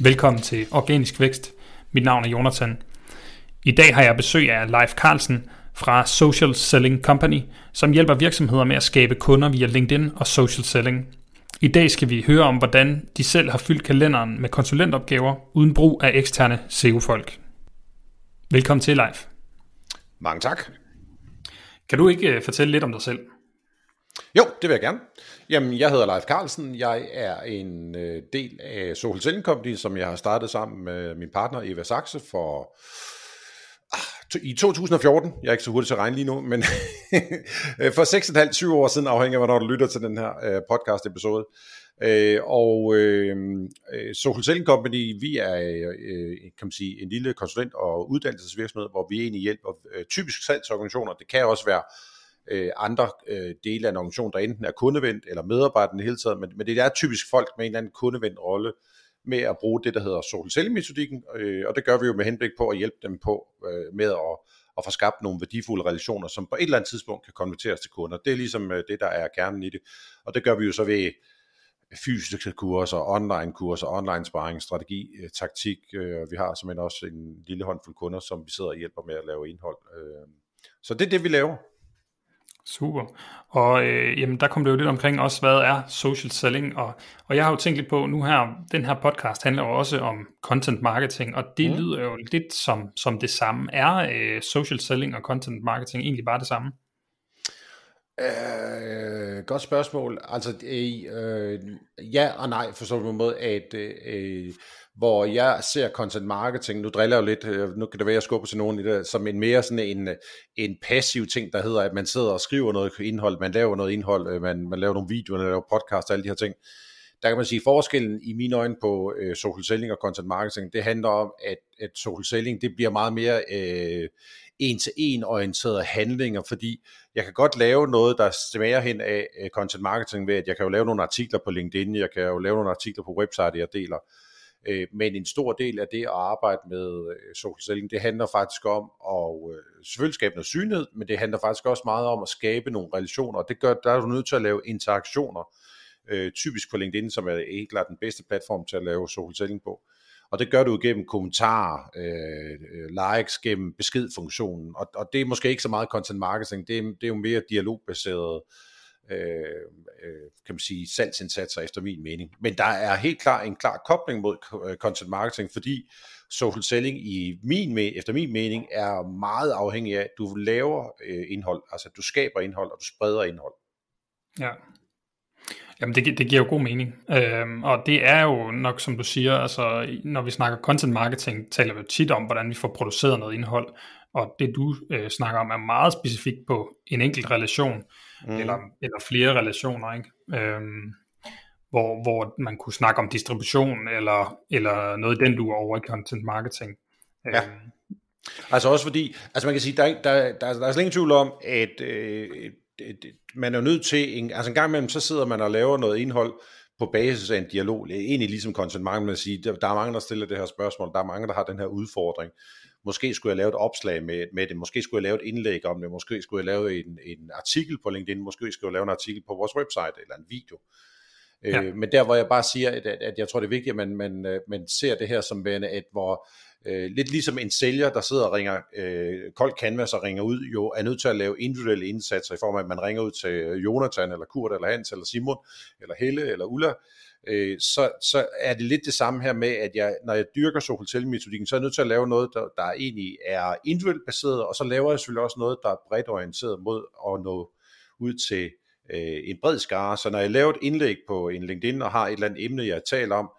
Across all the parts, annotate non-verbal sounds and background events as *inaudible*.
Velkommen til Organisk Vækst. Mit navn er Jonathan. I dag har jeg besøg af Leif Carlsen fra Social Selling Company, som hjælper virksomheder med at skabe kunder via LinkedIn og social selling. I dag skal vi høre om, hvordan de selv har fyldt kalenderen med konsulentopgaver uden brug af eksterne SEO-folk. Velkommen til, Leif. Mange tak. Kan du ikke uh, fortælle lidt om dig selv? Jo, det vil jeg gerne. Jamen, jeg hedder Leif Carlsen. Jeg er en øh, del af Social Selling Company, som jeg har startet sammen med min partner Eva Saxe for ah, i 2014. Jeg er ikke så hurtig til at regne lige nu, men *laughs* øh, for 6,5-7 år siden, afhængig af, hvornår du lytter til den her øh, podcast episode. Øh, og øh, øh Social Selling Company, vi er øh, kan man sige, en lille konsulent- og uddannelsesvirksomhed, hvor vi egentlig hjælper øh, typisk salgsorganisationer. Det kan også være øh, andre øh, dele af en organisation, der enten er kundevendt eller medarbejderne i hele taget, men, men det er typisk folk med en eller anden kundevendt rolle med at bruge det, der hedder social selling metodikken, øh, og det gør vi jo med henblik på at hjælpe dem på øh, med at, at få skabt nogle værdifulde relationer, som på et eller andet tidspunkt kan konverteres til kunder. Det er ligesom øh, det, der er kernen i det, og det gør vi jo så ved fysiske kurser, online kurser, online sparring, strategi, øh, taktik. Øh, vi har simpelthen også en lille håndfuld kunder, som vi sidder og hjælper med at lave indhold. Øh, så det er det, vi laver. Super. Og øh, jamen, der kom det jo lidt omkring også, hvad er social selling, og, og jeg har jo tænkt lidt på, nu her, den her podcast handler jo også om content marketing, og det mm. lyder jo lidt som, som det samme. Er øh, social selling og content marketing egentlig bare det samme? Øh, godt spørgsmål. Altså, øh, ja og nej, for sådan en måde, at øh, hvor jeg ser content marketing, nu driller jeg jo lidt, øh, nu kan det være, at jeg skubber til nogen i det, som en mere sådan en, øh, en passiv ting, der hedder, at man sidder og skriver noget indhold, man laver noget indhold, øh, man, man laver nogle videoer, man laver podcast og alle de her ting. Der kan man sige, at forskellen i mine øjne på øh, social selling og content marketing, det handler om, at, at social selling, det bliver meget mere øh, en-til-en orienterede handlinger, fordi jeg kan godt lave noget, der smager hen af øh, content marketing ved, at jeg kan jo lave nogle artikler på LinkedIn, jeg kan jo lave nogle artikler på website, jeg deler, Øh, men en stor del af det at arbejde med øh, social selling, det handler faktisk om at øh, selvfølgelig skabe noget synlighed, men det handler faktisk også meget om at skabe nogle relationer, og det gør, der er du nødt til at lave interaktioner, øh, typisk på LinkedIn, som er helt klart den bedste platform til at lave social selling på. Og det gør du gennem kommentarer, øh, øh, likes, gennem beskedfunktionen. Og, og det er måske ikke så meget content marketing, det er, det er jo mere dialogbaseret øh, Øh, øh, kan man sige, salgsindsatser efter min mening. Men der er helt klart en klar kobling mod øh, content marketing, fordi social selling i min, efter min mening er meget afhængig af, at du laver øh, indhold, altså du skaber indhold, og du spreder indhold. Ja, Jamen det, det giver jo god mening, øhm, og det er jo nok som du siger, altså når vi snakker content marketing, taler vi jo tit om, hvordan vi får produceret noget indhold, og det du øh, snakker om er meget specifikt på en enkelt relation, mm. eller, eller flere relationer, ikke? Øhm, hvor, hvor man kunne snakke om distribution, eller, eller noget den du er over i content marketing. Ja. Øhm. Altså også fordi, altså man kan sige, der, der, der, der, der er slet ingen tvivl om, at øh, man er nødt til, en, altså en gang imellem, så sidder man og laver noget indhold, på basis af en dialog, egentlig ligesom content marketing, man siger, der, der er mange, der stiller det her spørgsmål, der er mange, der har den her udfordring. Måske skulle jeg lave et opslag med, med det, måske skulle jeg lave et indlæg om det, måske skulle jeg lave en, en artikel på LinkedIn, måske skulle jeg lave en artikel på vores website, eller en video. Ja. Øh, men der, hvor jeg bare siger, at, at jeg tror, det er vigtigt, at man, man, øh, man ser det her som værende, at hvor øh, lidt ligesom en sælger, der sidder og ringer øh, koldt canvas og ringer ud, jo er nødt til at lave individuelle indsatser i form af, at man ringer ud til Jonathan, eller Kurt, eller Hans, eller Simon, eller Helle, eller Ulla, øh, så, så er det lidt det samme her med, at jeg, når jeg dyrker Sohotel-metodikken, så er jeg nødt til at lave noget, der, der egentlig er individuelt baseret, og så laver jeg selvfølgelig også noget, der er bredt orienteret mod at nå ud til øh, en bred skare. Så når jeg laver et indlæg på en LinkedIn og har et eller andet emne, jeg taler om,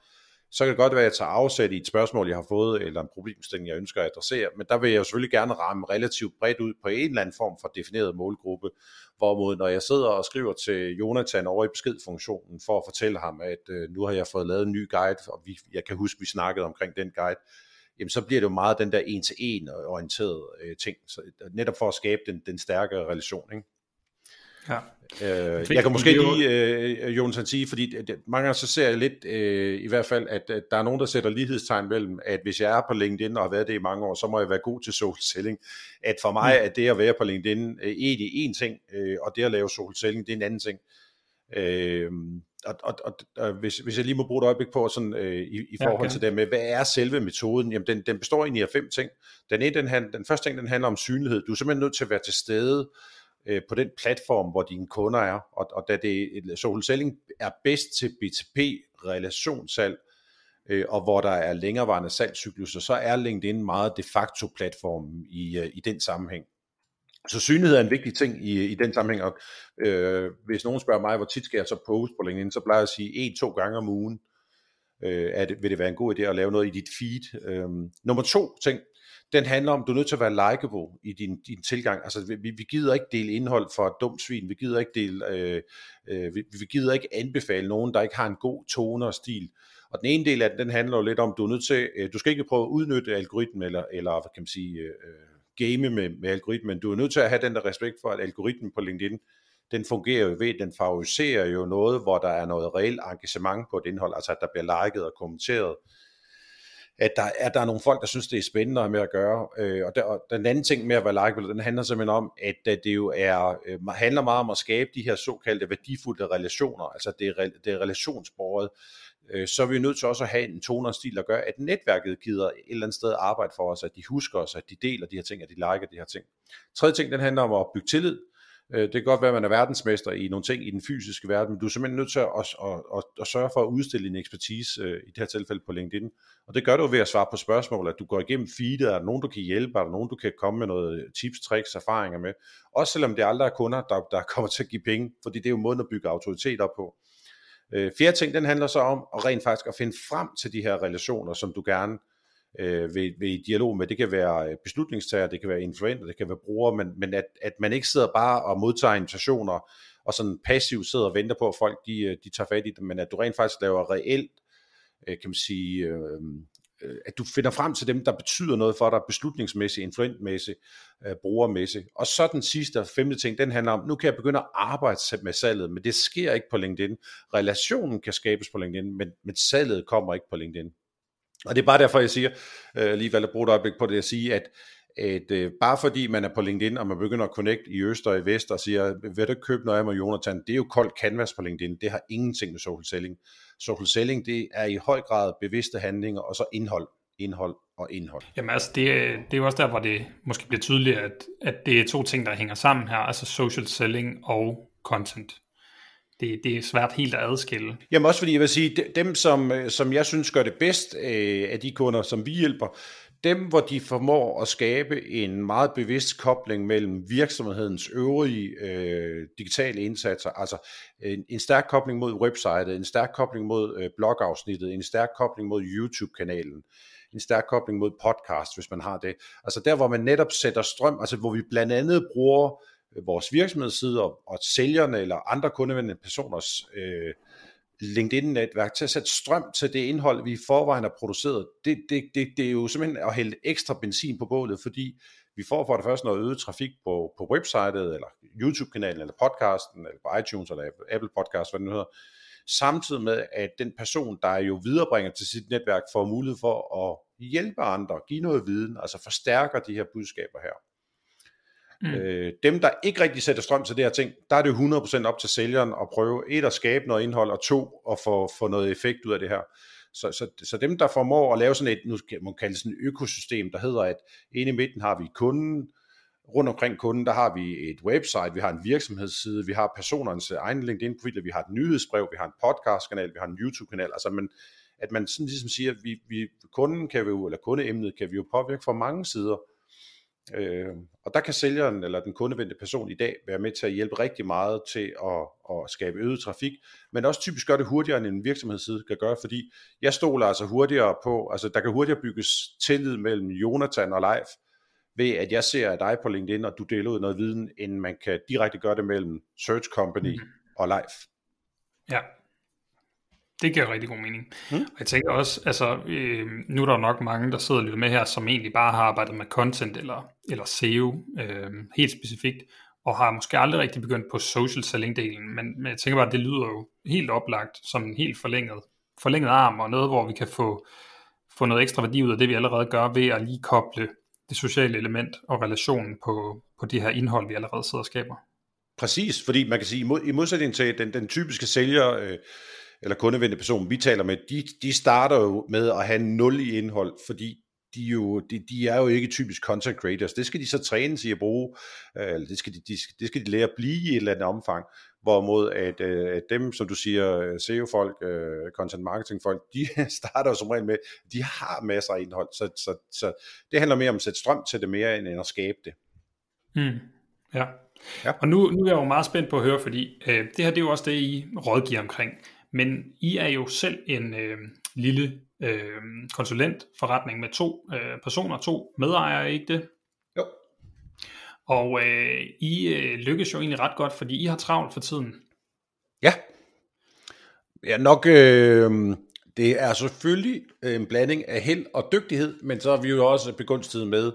så kan det godt være, at jeg tager afsæt i et spørgsmål, jeg har fået, eller en problemstilling, jeg ønsker at adressere, men der vil jeg jo selvfølgelig gerne ramme relativt bredt ud på en eller anden form for defineret målgruppe, hvorimod når jeg sidder og skriver til Jonathan over i beskedfunktionen, for at fortælle ham, at øh, nu har jeg fået lavet en ny guide, og vi, jeg kan huske, vi snakkede omkring den guide, jamen så bliver det jo meget den der en-til-en orienterede øh, ting, så, netop for at skabe den, den stærkere relation, ikke? Ja. Øh, jeg kan måske lige, øh, Jonathan, sige, fordi det, mange gange så ser jeg lidt, øh, i hvert fald, at, at der er nogen, der sætter lighedstegn mellem, at hvis jeg er på LinkedIn og har været det i mange år, så må jeg være god til social selling. At for mig mm. er det at være på LinkedIn øh, egentlig en ting, øh, og det at lave social selling, det er en anden ting. Øh, og, og, og, og hvis, hvis jeg lige må bruge et øjeblik på sådan, øh, i, i forhold ja, okay. til det med, hvad er selve metoden? Jamen, den, den består egentlig af fem ting. Den, ene, den, den første ting, den handler om synlighed. Du er simpelthen nødt til at være til stede øh, på den platform, hvor dine kunder er. Og, og da det, social selling er bedst til B2B relationssalg, øh, og hvor der er længerevarende salgscykluser, så er LinkedIn meget de facto platformen i, øh, i den sammenhæng. Så synlighed er en vigtig ting i, i den sammenhæng, og øh, hvis nogen spørger mig, hvor tit skal jeg så poste på LinkedIn, så plejer jeg at sige en-to gange om ugen, øh, at, vil det være en god idé at lave noget i dit feed. Øh, nummer to ting, den handler om, du er nødt til at være likeable i din, din tilgang. Altså, vi, vi gider ikke dele indhold for et dumt svin, vi gider ikke dele, øh, øh, vi, vi gider ikke anbefale nogen, der ikke har en god tone og stil. Og den ene del af den, den handler jo lidt om, du er nødt til, øh, du skal ikke prøve at udnytte algoritmen, eller, eller hvad kan man sige, øh, øh game med, med algoritmen. Du er nødt til at have den der respekt for, at algoritmen på LinkedIn, den fungerer jo ved, den favoriserer jo noget, hvor der er noget reelt engagement på et indhold, altså at der bliver liket og kommenteret, at der, at der er nogle folk, der synes, det er spændende med at gøre. Øh, og, der, og den anden ting med at være likeable, den handler simpelthen om, at, at det jo er, øh, handler meget om at skabe de her såkaldte værdifulde relationer, altså det er, det er relationsbordet, øh, så er vi nødt til også at have en tone og stil, der gør, at netværket gider et eller andet sted arbejde for os, at de husker os, at de deler de her ting, at de liker de her ting. Tredje ting, den handler om at bygge tillid. Øh, det kan godt være, at man er verdensmester i nogle ting i den fysiske verden, men du er simpelthen nødt til at, at, at, at, at sørge for at udstille din ekspertise, øh, i det her tilfælde på LinkedIn. Og det gør du ved at svare på spørgsmål, at du går igennem feedet, er der nogen, du kan hjælpe, er der nogen, du kan komme med noget tips, tricks, erfaringer med. Også selvom det aldrig er kunder, der, der *laughs* kommer til at give penge, fordi det er jo måden at bygge autoritet op på. Øh, fjerde ting, den handler så om at rent faktisk at finde frem til de her relationer, som du gerne øh, øh, ved, ved i dialog med. Det kan være øh, beslutningstager, det kan være influenter, det kan være brugere, men, men at, at man ikke sidder bare og modtager invitationer og sådan passivt sidder og venter på, at folk de, øh, de tager fat i det, men at du rent faktisk laver reelt, øh, kan man sige, øh, øh, at du finder frem til dem, der betyder noget for dig, beslutningsmæssigt, influentmæssigt, øh, brugermæssigt. Og så den sidste og femte ting, den handler om, nu kan jeg begynde at arbejde med salget, men det sker ikke på LinkedIn. Relationen kan skabes på LinkedIn, men, men salget kommer ikke på LinkedIn. Og det er bare derfor, jeg siger, øh, lige valgte at bruge et øjeblik på det, at sige, at at øh, bare fordi man er på LinkedIn, og man begynder at connect i øst og i vest, og siger, vil du købe noget af mig, Jonathan? Det er jo koldt canvas på LinkedIn, det har ingenting med social selling. Social selling, det er i høj grad bevidste handlinger, og så indhold, indhold og indhold. Jamen altså, det, det er jo også der, hvor det måske bliver tydeligt, at, at det er to ting, der hænger sammen her, altså social selling og content. Det, det er svært helt at adskille. Jamen også fordi, jeg vil sige, dem som, øh, som jeg synes gør det bedst øh, af de kunder, som vi hjælper, dem, hvor de formår at skabe en meget bevidst kobling mellem virksomhedens øvrige øh, digitale indsatser, altså en, en stærk kobling mod websitet, en stærk kobling mod øh, blogafsnittet, en stærk kobling mod YouTube-kanalen, en stærk kobling mod podcast, hvis man har det. Altså der, hvor man netop sætter strøm, altså hvor vi blandt andet bruger øh, vores virksomhedsside og, og sælgerne eller andre kundevendende personers øh, LinkedIn-netværk til at sætte strøm til det indhold, vi i forvejen har produceret, det, det, det, det er jo simpelthen at hælde ekstra benzin på bålet, fordi vi får for det første noget øget trafik på, på websitet, eller YouTube-kanalen, eller podcasten, eller på iTunes, eller Apple Podcast, hvad det nu hedder, samtidig med, at den person, der jo viderebringer til sit netværk, får mulighed for at hjælpe andre, give noget viden, altså forstærker de her budskaber her. Mm. Øh, dem, der ikke rigtig sætter strøm til det her ting, der er det 100% op til sælgeren at prøve et at skabe noget indhold, og to at få, få noget effekt ud af det her. Så, så, så dem, der formår at lave sådan et, nu kan man kalde det sådan et økosystem, der hedder, at inde i midten har vi kunden, rundt omkring kunden, der har vi et website, vi har en virksomhedsside, vi har personernes egen LinkedIn-profiler, vi har et nyhedsbrev, vi har en podcastkanal, vi har en YouTube-kanal, altså man, at man sådan ligesom siger, at vi, vi, kunden kan vi jo, eller kundeemnet kan vi jo påvirke fra mange sider, Øh, og der kan sælgeren eller den kundevendte person i dag være med til at hjælpe rigtig meget til at, at skabe øget trafik, men også typisk gør det hurtigere end en virksomhedsside kan gøre, fordi jeg stoler altså hurtigere på, altså der kan hurtigere bygges tillid mellem Jonathan og Leif, ved at jeg ser dig på LinkedIn, og du deler ud noget viden, end man kan direkte gøre det mellem Search Company mm. og Leif. Ja, det giver rigtig god mening. Mm. Og jeg tænker også, altså, øh, nu er der nok mange, der sidder og lytter med her, som egentlig bare har arbejdet med content eller, eller SEO øh, helt specifikt, og har måske aldrig rigtig begyndt på social selling-delen, men, men jeg tænker bare, at det lyder jo helt oplagt som en helt forlænget, forlænget arm, og noget, hvor vi kan få, få noget ekstra værdi ud af det, vi allerede gør, ved at lige koble det sociale element og relationen på, på de her indhold, vi allerede sidder og skaber. Præcis, fordi man kan sige, i modsætning til den, den typiske sælger, øh, eller kundevendte person, vi taler med, de, de starter jo med at have nul i indhold, fordi de, jo, de, de er jo ikke typisk content creators. Det skal de så trænes i at bruge, øh, eller det skal de, de, det skal de lære at blive i et eller andet omfang. Hvorimod at, øh, at dem, som du siger, SEO-folk, øh, content marketing-folk, de *laughs* starter jo som regel med, de har masser af indhold, så, så, så det handler mere om at sætte strøm til det mere, end at skabe det. Mm. Ja. ja, og nu, nu er jeg jo meget spændt på at høre, fordi øh, det her det er jo også det, I rådgiver omkring. Men I er jo selv en øh, lille øh, konsulentforretning med to øh, personer, to medejere, ikke det? Jo. Og øh, I øh, lykkes jo egentlig ret godt, fordi I har travlt for tiden. Ja. Ja, nok... Øh, det er selvfølgelig en blanding af held og dygtighed, men så er vi jo også begunstiget med,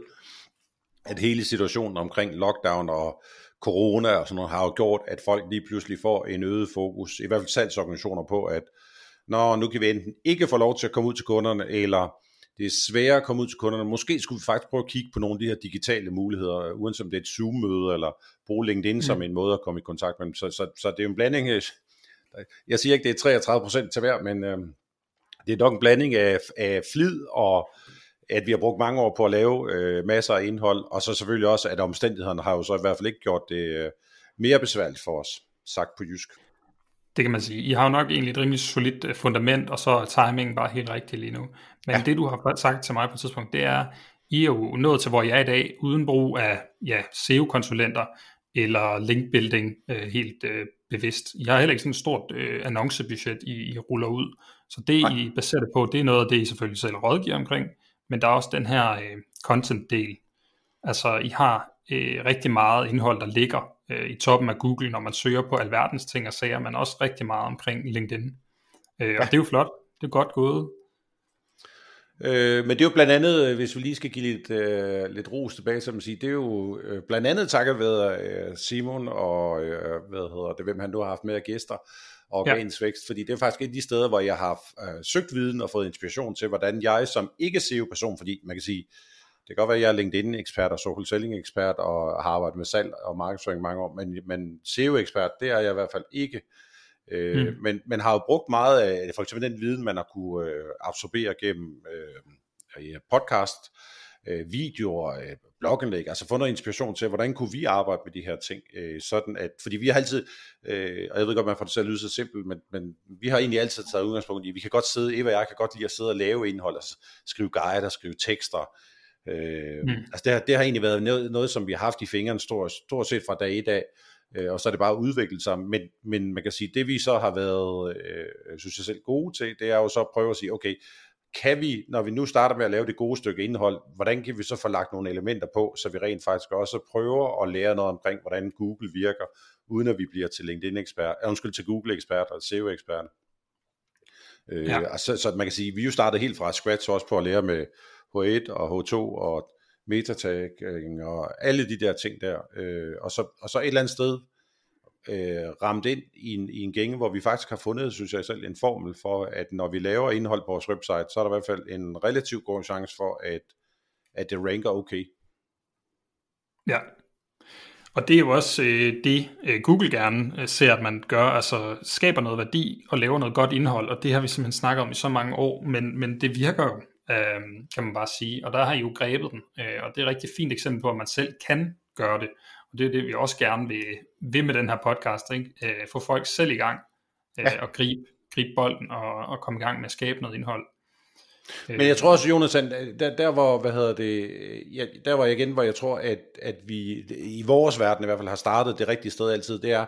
at hele situationen omkring lockdown og corona og sådan noget har jo gjort, at folk lige pludselig får en øget fokus, i hvert fald salgsorganisationer på, at når nu kan vi enten ikke få lov til at komme ud til kunderne, eller det er sværere at komme ud til kunderne. Måske skulle vi faktisk prøve at kigge på nogle af de her digitale muligheder, uanset om det er et Zoom-møde, eller bruge LinkedIn mm. som en måde at komme i kontakt med dem. Så, så, så det er en blanding. Jeg siger ikke, det er 33 procent til hver, men øh, det er nok en blanding af, af flid og at vi har brugt mange år på at lave øh, masser af indhold, og så selvfølgelig også, at omstændighederne har jo så i hvert fald ikke gjort det øh, mere besværligt for os, sagt på jysk. Det kan man sige. I har jo nok egentlig et rimelig solidt øh, fundament, og så er timingen bare helt rigtig lige nu. Men ja. det du har sagt til mig på et tidspunkt, det er, I er jo nået til, hvor jeg er i dag, uden brug af ja, SEO-konsulenter eller linkbuilding øh, helt øh, bevidst. I har heller ikke sådan et stort øh, annoncebudget, I, I ruller ud. Så det, Nej. I baserer det på, det er noget af det, I selvfølgelig selv rådgiver omkring men der er også den her øh, content-del. Altså, I har øh, rigtig meget indhold, der ligger øh, i toppen af Google, når man søger på alverdens ting og sager, men også rigtig meget omkring LinkedIn. Øh, ja. Og det er jo flot. Det er godt gået. Øh, men det er jo blandt andet, øh, hvis vi lige skal give lidt, øh, lidt ros tilbage, så man sige, det er jo øh, blandt andet takket ved øh, Simon og øh, hvad hedder det, hvem han nu har haft med af gæster, og organisk ja. vækst, fordi det er faktisk et af de steder, hvor jeg har øh, søgt viden og fået inspiration til, hvordan jeg som ikke SEO-person, fordi man kan sige, det kan godt være, at jeg er LinkedIn-ekspert og social selling-ekspert og har arbejdet med salg og markedsføring mange år, men, men SEO-ekspert, det er jeg i hvert fald ikke. Øh, mm. men, men har jo brugt meget af for eksempel den viden, man har kunne øh, absorbere gennem øh, podcast, øh, videoer, øh, blogindlæg, altså få noget inspiration til, hvordan kunne vi arbejde med de her ting, øh, sådan at, fordi vi har altid, øh, og jeg ved godt, man får det til at lyde så simpelt, men, men vi har egentlig altid taget udgangspunkt i, vi kan godt sidde, Eva og jeg kan godt lide at sidde og lave indhold, altså skrive guider, skrive tekster, øh, mm. altså det har, det har egentlig været noget, noget, som vi har haft i fingrene stort, stort set fra dag i dag, øh, og så er det bare udviklet sig, men, men man kan sige, det vi så har været, øh, synes jeg selv, gode til, det er jo så at prøve at sige, okay, kan vi, når vi nu starter med at lave det gode stykke indhold, hvordan kan vi så få lagt nogle elementer på, så vi rent faktisk også prøver at lære noget omkring, hvordan Google virker, uden at vi bliver til LinkedIn-ekspert, øh, undskyld, til Google-ekspert og SEO-ekspert. Øh, ja. Øh, så, så man kan sige, vi jo startede helt fra scratch også på at lære med H1 og H2 og metatagging og alle de der ting der. Øh, og, så, og så et eller andet sted, øh, ramt ind i en, i en gænge, hvor vi faktisk har fundet, synes jeg selv, en formel for, at når vi laver indhold på vores website, så er der i hvert fald en relativt god chance for, at, at det ranker okay. Ja, og det er jo også øh, det, øh, Google gerne øh, ser, at man gør, altså skaber noget værdi og laver noget godt indhold, og det har vi simpelthen snakket om i så mange år, men, men det virker jo, øh, kan man bare sige, og der har I jo grebet den, øh, og det er et rigtig fint eksempel på, at man selv kan gøre det, og det er det, vi også gerne vil, vil med den her podcast, ikke? Øh, få folk selv i gang øh, ja. og gribe, gribe bolden og, og komme i gang med at skabe noget indhold. Men jeg tror også, Jonas, der, der hvor, hvad hedder det, ja, der var jeg igen, hvor jeg tror, at, at vi i vores verden i hvert fald har startet det rigtige sted altid, det er,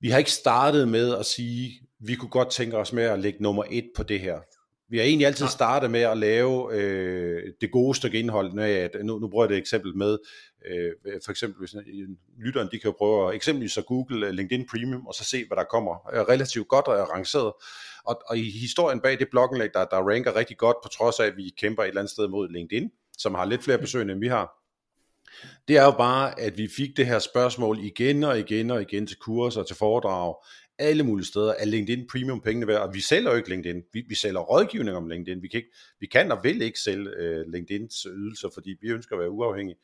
vi har ikke startet med at sige, vi kunne godt tænke os med at lægge nummer et på det her. Vi har egentlig altid startet med at lave øh, det gode stykke indhold. Med at, nu, nu bruger jeg et eksempel med, øh, for eksempel hvis lytteren, de kan jo prøve at eksempelvis så google øh, LinkedIn Premium, og så se, hvad der kommer. Er relativt godt og rangeret. Og, og i historien bag det blogindlæg, der, der ranker rigtig godt, på trods af, at vi kæmper et eller andet sted mod LinkedIn, som har lidt flere besøgende, end vi har, det er jo bare, at vi fik det her spørgsmål igen og igen og igen til kurser og til foredrag alle mulige steder. Er LinkedIn premium pengene værd? Og vi sælger jo ikke LinkedIn. Vi, vi sælger rådgivning om LinkedIn. Vi kan, ikke, vi kan og vil ikke sælge uh, LinkedIns ydelser, fordi vi ønsker at være uafhængige.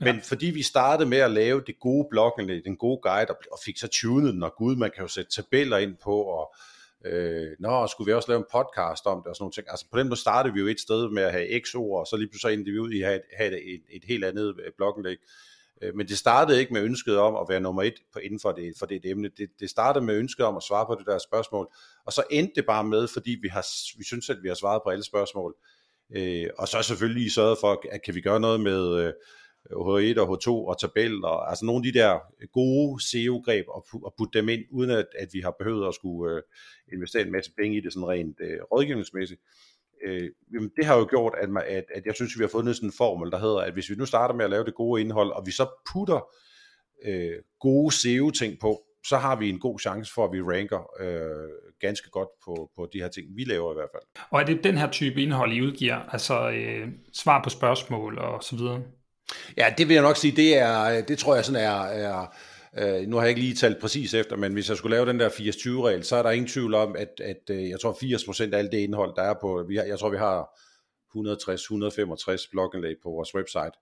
Men ja. fordi vi startede med at lave det gode blogindlæg, den gode guide, og fik så tunet den, og gud, man kan jo sætte tabeller ind på, og øh, nå, skulle vi også lave en podcast om det, og sådan nogle ting. Altså på den måde startede vi jo et sted med at have x ord, og så lige pludselig endte vi ud i at have, have et, et helt andet øh, blogindlæg. Øh, men det startede ikke med ønsket om at være nummer et på, inden for det, for det emne. Det, det startede med ønsket om at svare på det der spørgsmål. Og så endte det bare med, fordi vi, har, vi synes, at vi har svaret på alle spørgsmål. Øh, og så selvfølgelig sørget for, at kan vi gøre noget med øh, H1 og H2 og tabel, og altså nogle af de der gode SEO-greb og, og putte dem ind, uden at, at vi har behøvet at skulle øh, investere en masse penge i det sådan rent øh, rådgivningsmæssigt øh, jamen det har jo gjort, at, man, at, at jeg synes, at vi har fundet sådan en formel, der hedder, at hvis vi nu starter med at lave det gode indhold, og vi så putter øh, gode SEO-ting på, så har vi en god chance for, at vi ranker øh, ganske godt på, på de her ting, vi laver i hvert fald. Og er det den her type indhold, I udgiver? Altså øh, svar på spørgsmål og så videre? Ja, det vil jeg nok sige, det er, det tror jeg sådan er, er Øh, nu har jeg ikke lige talt præcis efter, men hvis jeg skulle lave den der 80-20-regel, så er der ingen tvivl om, at, at øh, jeg tror 80% af alt det indhold, der er på, vi har, jeg tror vi har 160-165 blogindlæg på vores website,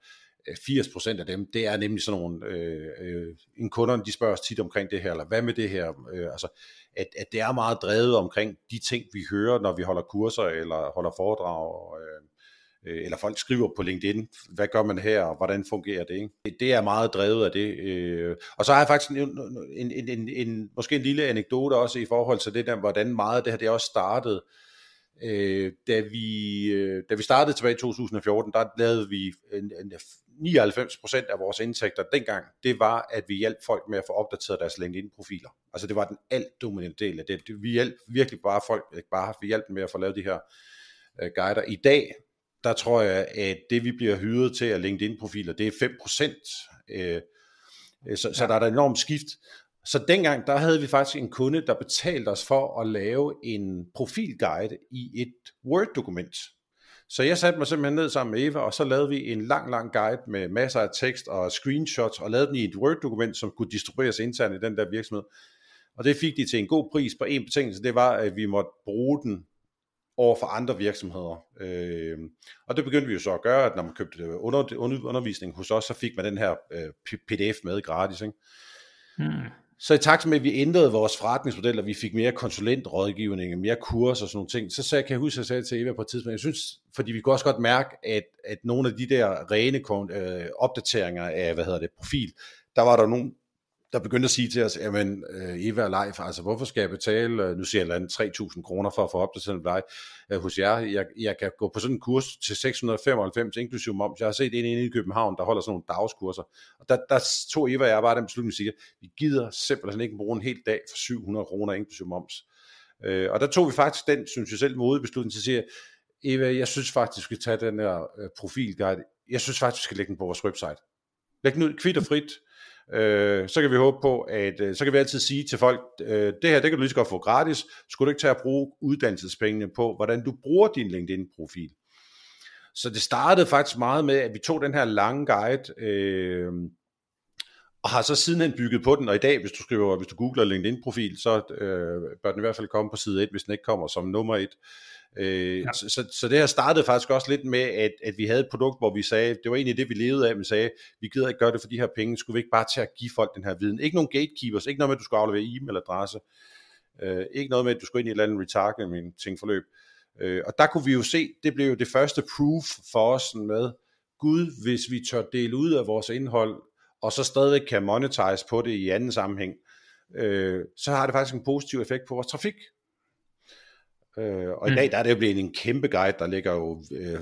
øh, 80% af dem, det er nemlig sådan nogle, øh, øh, en kunderne, de spørger os tit omkring det her, eller hvad med det her, øh, altså, at, at det er meget drevet omkring de ting, vi hører, når vi holder kurser, eller holder foredrag, øh, øh, eller folk skriver på LinkedIn, hvad gør man her, og hvordan fungerer det? Ikke? Det er meget drevet af det. Øh. Og så har jeg faktisk en, en, en, en, en, måske en lille anekdote også i forhold til det der, hvordan meget det her det også startede. Øh, da, vi, øh, da vi startede tilbage i 2014, der lavede vi en, en 99% af vores indtægter dengang, det var, at vi hjalp folk med at få opdateret deres LinkedIn-profiler. Altså det var den alt dominerende del af det. Vi hjalp virkelig bare folk, ikke bare, vi hjalp dem med at få lavet de her øh, guider. I dag, der tror jeg, at det vi bliver hyret til at LinkedIn-profiler, det er 5%. Øh, så, så der er et enormt skift. Så dengang, der havde vi faktisk en kunde, der betalte os for at lave en profilguide i et Word-dokument. Så jeg satte mig simpelthen ned sammen med Eva, og så lavede vi en lang, lang guide med masser af tekst og screenshots, og lavede den i et Word-dokument, som kunne distribueres internt i den der virksomhed. Og det fik de til en god pris på en betingelse, det var, at vi måtte bruge den over for andre virksomheder. Øh, og det begyndte vi jo så at gøre, at når man købte under, under, undervisning hos os, så fik man den her øh, pdf med gratis. Ikke? Hmm. Så i takt med, at vi ændrede vores forretningsmodel, og vi fik mere konsulentrådgivning, mere kurser og sådan nogle ting, så sagde, kan jeg huske, at jeg sagde til Eva på et tidspunkt, jeg synes, fordi vi kunne også godt mærke, at, at nogle af de der rene øh, opdateringer af, hvad hedder det, profil, der var der nogle, der begyndte at sige til os, jamen øh, Eva og Leif, altså hvorfor skal jeg betale, øh, nu siger jeg 3.000 kroner for at få opdateret dig øh, hos jer, jeg, jeg kan gå på sådan en kurs til 695 inklusive moms, jeg har set en inde i København, der holder sådan nogle dagskurser, og der, der tog Eva og jeg bare den beslutning, siger, vi gider simpelthen ikke bruge en hel dag for 700 kroner inklusive moms. Øh, og der tog vi faktisk den, synes jeg selv, modige beslutning til at sige, Eva, jeg synes faktisk, vi skal tage den her profilguide, jeg synes faktisk, vi skal lægge den på vores website. Læg den ud kvitt og frit, øh, så kan vi håbe på, at øh, så kan vi altid sige til folk, øh, det her, det kan du lige så godt få gratis, skulle du ikke tage at bruge uddannelsespengene på, hvordan du bruger din LinkedIn-profil. Så det startede faktisk meget med, at vi tog den her lange guide, øh, og har så sidenhen bygget på den, og i dag, hvis du skriver, hvis du googler LinkedIn-profil, så øh, bør den i hvert fald komme på side 1, hvis den ikke kommer som nummer 1. Øh, ja. så, så, så det her startede faktisk også lidt med, at, at vi havde et produkt, hvor vi sagde, det var egentlig det, vi levede af, men sagde, vi gider ikke gøre det for de her penge, skulle vi ikke bare til at give folk den her viden? Ikke nogen gatekeepers, ikke noget med, at du skal aflevere e-mailadresse, øh, ikke noget med, at du skulle ind i et eller andet retargeting ting forløb. Øh, og der kunne vi jo se, det blev jo det første proof for os med, Gud, hvis vi tør dele ud af vores indhold, og så stadig kan monetize på det i anden sammenhæng, øh, så har det faktisk en positiv effekt på vores trafik. Øh, og mm. i dag der er det jo blevet en kæmpe guide, der ligger jo øh,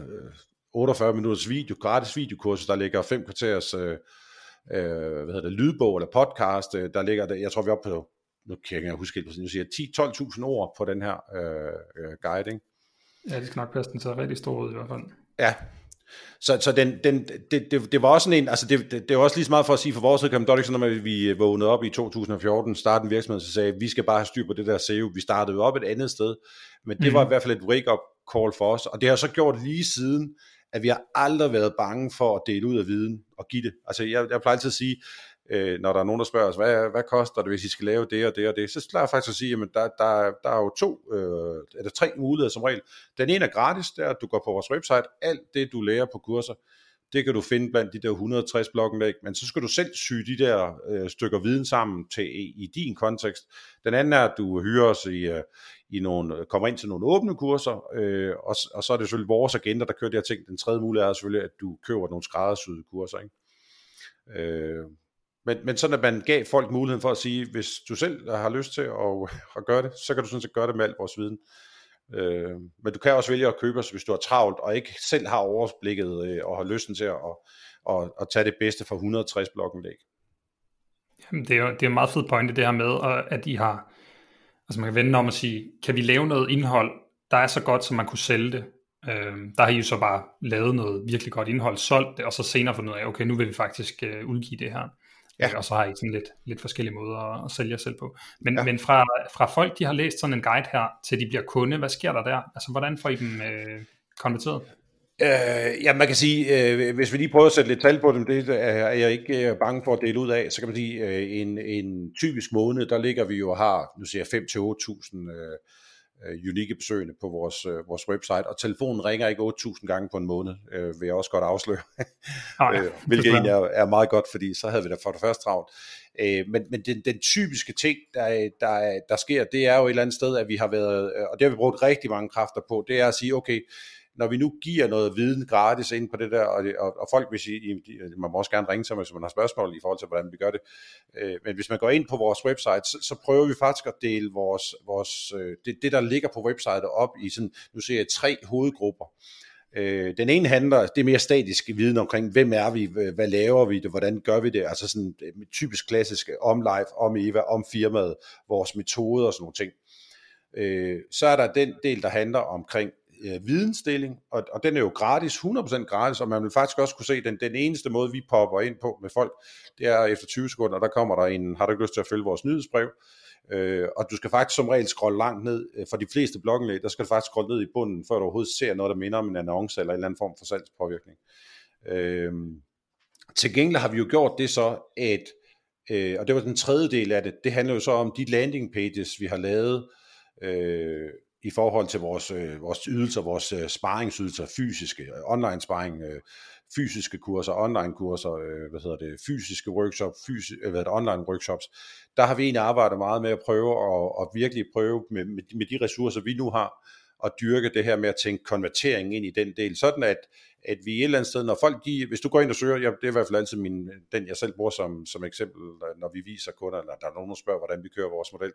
48 minutters video, gratis videokurs, der ligger fem kvarters øh, øh, hvad hedder det, lydbog eller podcast, øh, der ligger, jeg tror vi er oppe på, nu kan jeg huske helt nu siger 10-12.000 ord på den her øh, øh, guide, ikke? Ja, det skal nok passe, den så rigtig stor ud i hvert fald. Ja, så, så den, den, det, det, det var også sådan en, altså det, det, det var også lige så meget for at sige for vores udkommende, det var ikke sådan, at vi vågnede op i 2014, startede en virksomhed, så sagde, vi skal bare have styr på det der SEO. Vi startede op et andet sted, men det mm. var i hvert fald et wake-up call for os, og det har så gjort lige siden, at vi har aldrig været bange for at dele ud af viden og give det. Altså jeg, jeg plejer altid at sige, øh, når der er nogen, der spørger os, hvad, hvad koster det, hvis I skal lave det og det og det, så klarer jeg faktisk at sige, at der, der, der er jo to, øh, eller tre muligheder som regel. Den ene er gratis, det er, at du går på vores website, alt det du lærer på kurser, det kan du finde blandt de der 160 blogindlæg, men så skal du selv sy de der øh, stykker viden sammen til i, i din kontekst. Den anden er, at du hyrer os i, øh, i nogle, kommer ind til nogle åbne kurser, øh, og, og så er det selvfølgelig vores agenda, der kører de her ting. Den tredje mulighed er selvfølgelig, at du køber nogle skræddersyede kurser. Ikke? Øh, men, men sådan at man gav folk muligheden for at sige, hvis du selv har lyst til at, at gøre det, så kan du sådan set gøre det med al vores viden. Øh, men du kan også vælge at købe os, hvis du er travlt, og ikke selv har overblikket øh, og har lysten til at, at, at, at tage det bedste fra 160 blokindlæg. Jamen, det er jo det er en meget fed pointe det her med, at I har, altså man kan vende om og sige, kan vi lave noget indhold, der er så godt, som man kunne sælge det? Øh, der har I jo så bare lavet noget virkelig godt indhold, solgt det, og så senere fundet ud af, okay, nu vil vi faktisk øh, udgive det her. Ja. Og så har I sådan lidt, lidt forskellige måder at sælge jer selv på. Men, ja. men fra, fra folk, de har læst sådan en guide her, til de bliver kunde, hvad sker der der? Altså, hvordan får I dem øh, konverteret? Øh, ja, man kan sige, øh, hvis vi lige prøver at sætte lidt tal på dem, det er jeg ikke øh, bange for at dele ud af, så kan man sige, øh, en, en typisk måned, der ligger vi jo og har, nu siger jeg 5-8.000 øh, øh, unikke besøgende på vores, øh, vores website, og telefonen ringer ikke 8.000 gange på en måned, øh, vil jeg også godt afsløre, *laughs* ja. øh, hvilket egentlig er, er meget godt, fordi så havde vi da for det første travlt. Øh, men men den, den typiske ting, der, der, der sker, det er jo et eller andet sted, at vi har været, øh, og det har vi brugt rigtig mange kræfter på, det er at sige, okay, når vi nu giver noget viden gratis ind på det der, og, det, og, og folk vil sige, øh, man må også gerne ringe til mig, hvis man har spørgsmål i forhold til, hvordan vi gør det. Øh, men hvis man går ind på vores website, så, så prøver vi faktisk at dele vores, vores, øh, det, det, der ligger på websitet op i sådan, nu ser jeg tre hovedgrupper. Øh, den ene handler, det er mere statisk viden omkring, hvem er vi, hvad laver vi det, hvordan gør vi det, altså sådan øh, typisk klassisk øh, om live, om Eva, om firmaet, vores metoder og sådan nogle ting. Øh, så er der den del, der handler omkring øh, vidensdeling, og, og den er jo gratis, 100% gratis, og man vil faktisk også kunne se, den, den eneste måde, vi popper ind på med folk, det er efter 20 sekunder, der kommer der en, har du ikke lyst til at følge vores nyhedsbrev, øh, og du skal faktisk som regel scrolle langt ned, øh, for de fleste blogindlæg, der skal du faktisk scrolle ned i bunden, før du overhovedet ser noget, der minder om en annonce, eller en eller anden form for salgspåvirkning. Øh, til gengæld har vi jo gjort det så, at, øh, og det var den tredje del af det, det handler jo så om de landing pages, vi har lavet, øh, i forhold til vores, øh, vores ydelser, vores øh, sparingsydelser, fysiske, øh, online sparring, øh, fysiske kurser, online kurser, øh, hvad hedder det, fysiske workshops, fysi, øh, hvad det, online workshops, der har vi egentlig arbejdet meget med at prøve at, at virkelig prøve med, med, med de ressourcer, vi nu har, at dyrke det her med at tænke konvertering ind i den del, sådan at, at vi et eller andet sted, når folk, de, hvis du går ind og søger, ja, det er i hvert fald altid min, den jeg selv bruger som, som eksempel, når vi viser kunder, eller der er nogen, der spørger, hvordan vi kører vores model,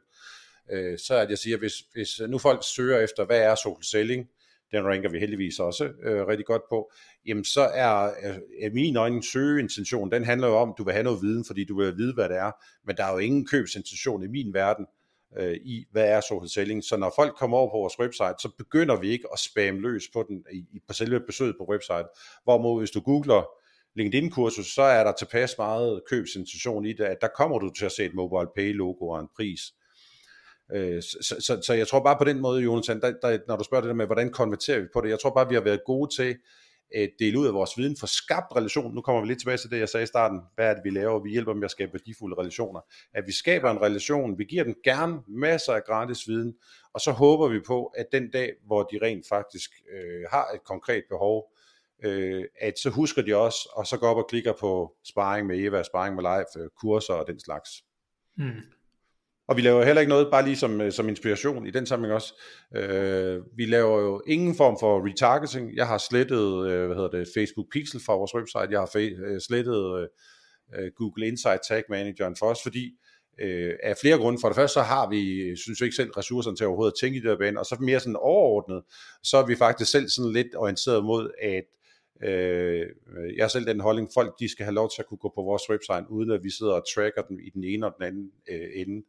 øh, så at jeg siger, hvis, hvis nu folk søger efter, hvad er social selling, den ranker vi heldigvis også øh, rigtig godt på, jamen så er, øh, er min øjne søgeintention, den handler jo om, at du vil have noget viden, fordi du vil vide, hvad det er, men der er jo ingen købsintention i min verden, øh, i, hvad er social selling. Så når folk kommer over på vores website, så begynder vi ikke at spamme løs på den i, på selve besøget på website. Hvorimod hvis du googler LinkedIn-kursus, så er der tilpas meget købsintention i det, at der kommer du til at se et mobile pay logo og en pris. Øh, så, så, så jeg tror bare på den måde, Jonathan, der, der, når du spørger det der med, hvordan konverterer vi på det, jeg tror bare, vi har været gode til at dele ud af vores viden, for skabt relation. Nu kommer vi lidt tilbage til det, jeg sagde i starten. Hvad er det, vi laver? Vi hjælper med at skabe værdifulde relationer. At vi skaber en relation, vi giver den gerne masser af gratis viden, og så håber vi på, at den dag, hvor de rent faktisk øh, har et konkret behov, øh, at så husker de også, og så går op og klikker på sparring med Eva, sparring med live, øh, kurser og den slags. Mm. Og vi laver heller ikke noget, bare lige som, øh, som inspiration i den sammenhæng også. Øh, vi laver jo ingen form for retargeting. Jeg har slettet, øh, hvad hedder det, Facebook Pixel fra vores website. Jeg har øh, slettet øh, øh, Google Insight Tag Manageren for os, fordi øh, af flere grunde. For det første, så har vi, synes vi ikke selv, ressourcerne til overhovedet at tænke i det her bane, og så mere sådan overordnet, så er vi faktisk selv sådan lidt orienteret mod, at Øh, jeg har selv den holdning, folk de skal have lov til at kunne gå på vores website, uden at vi sidder og tracker dem i den ene og den anden øh, ende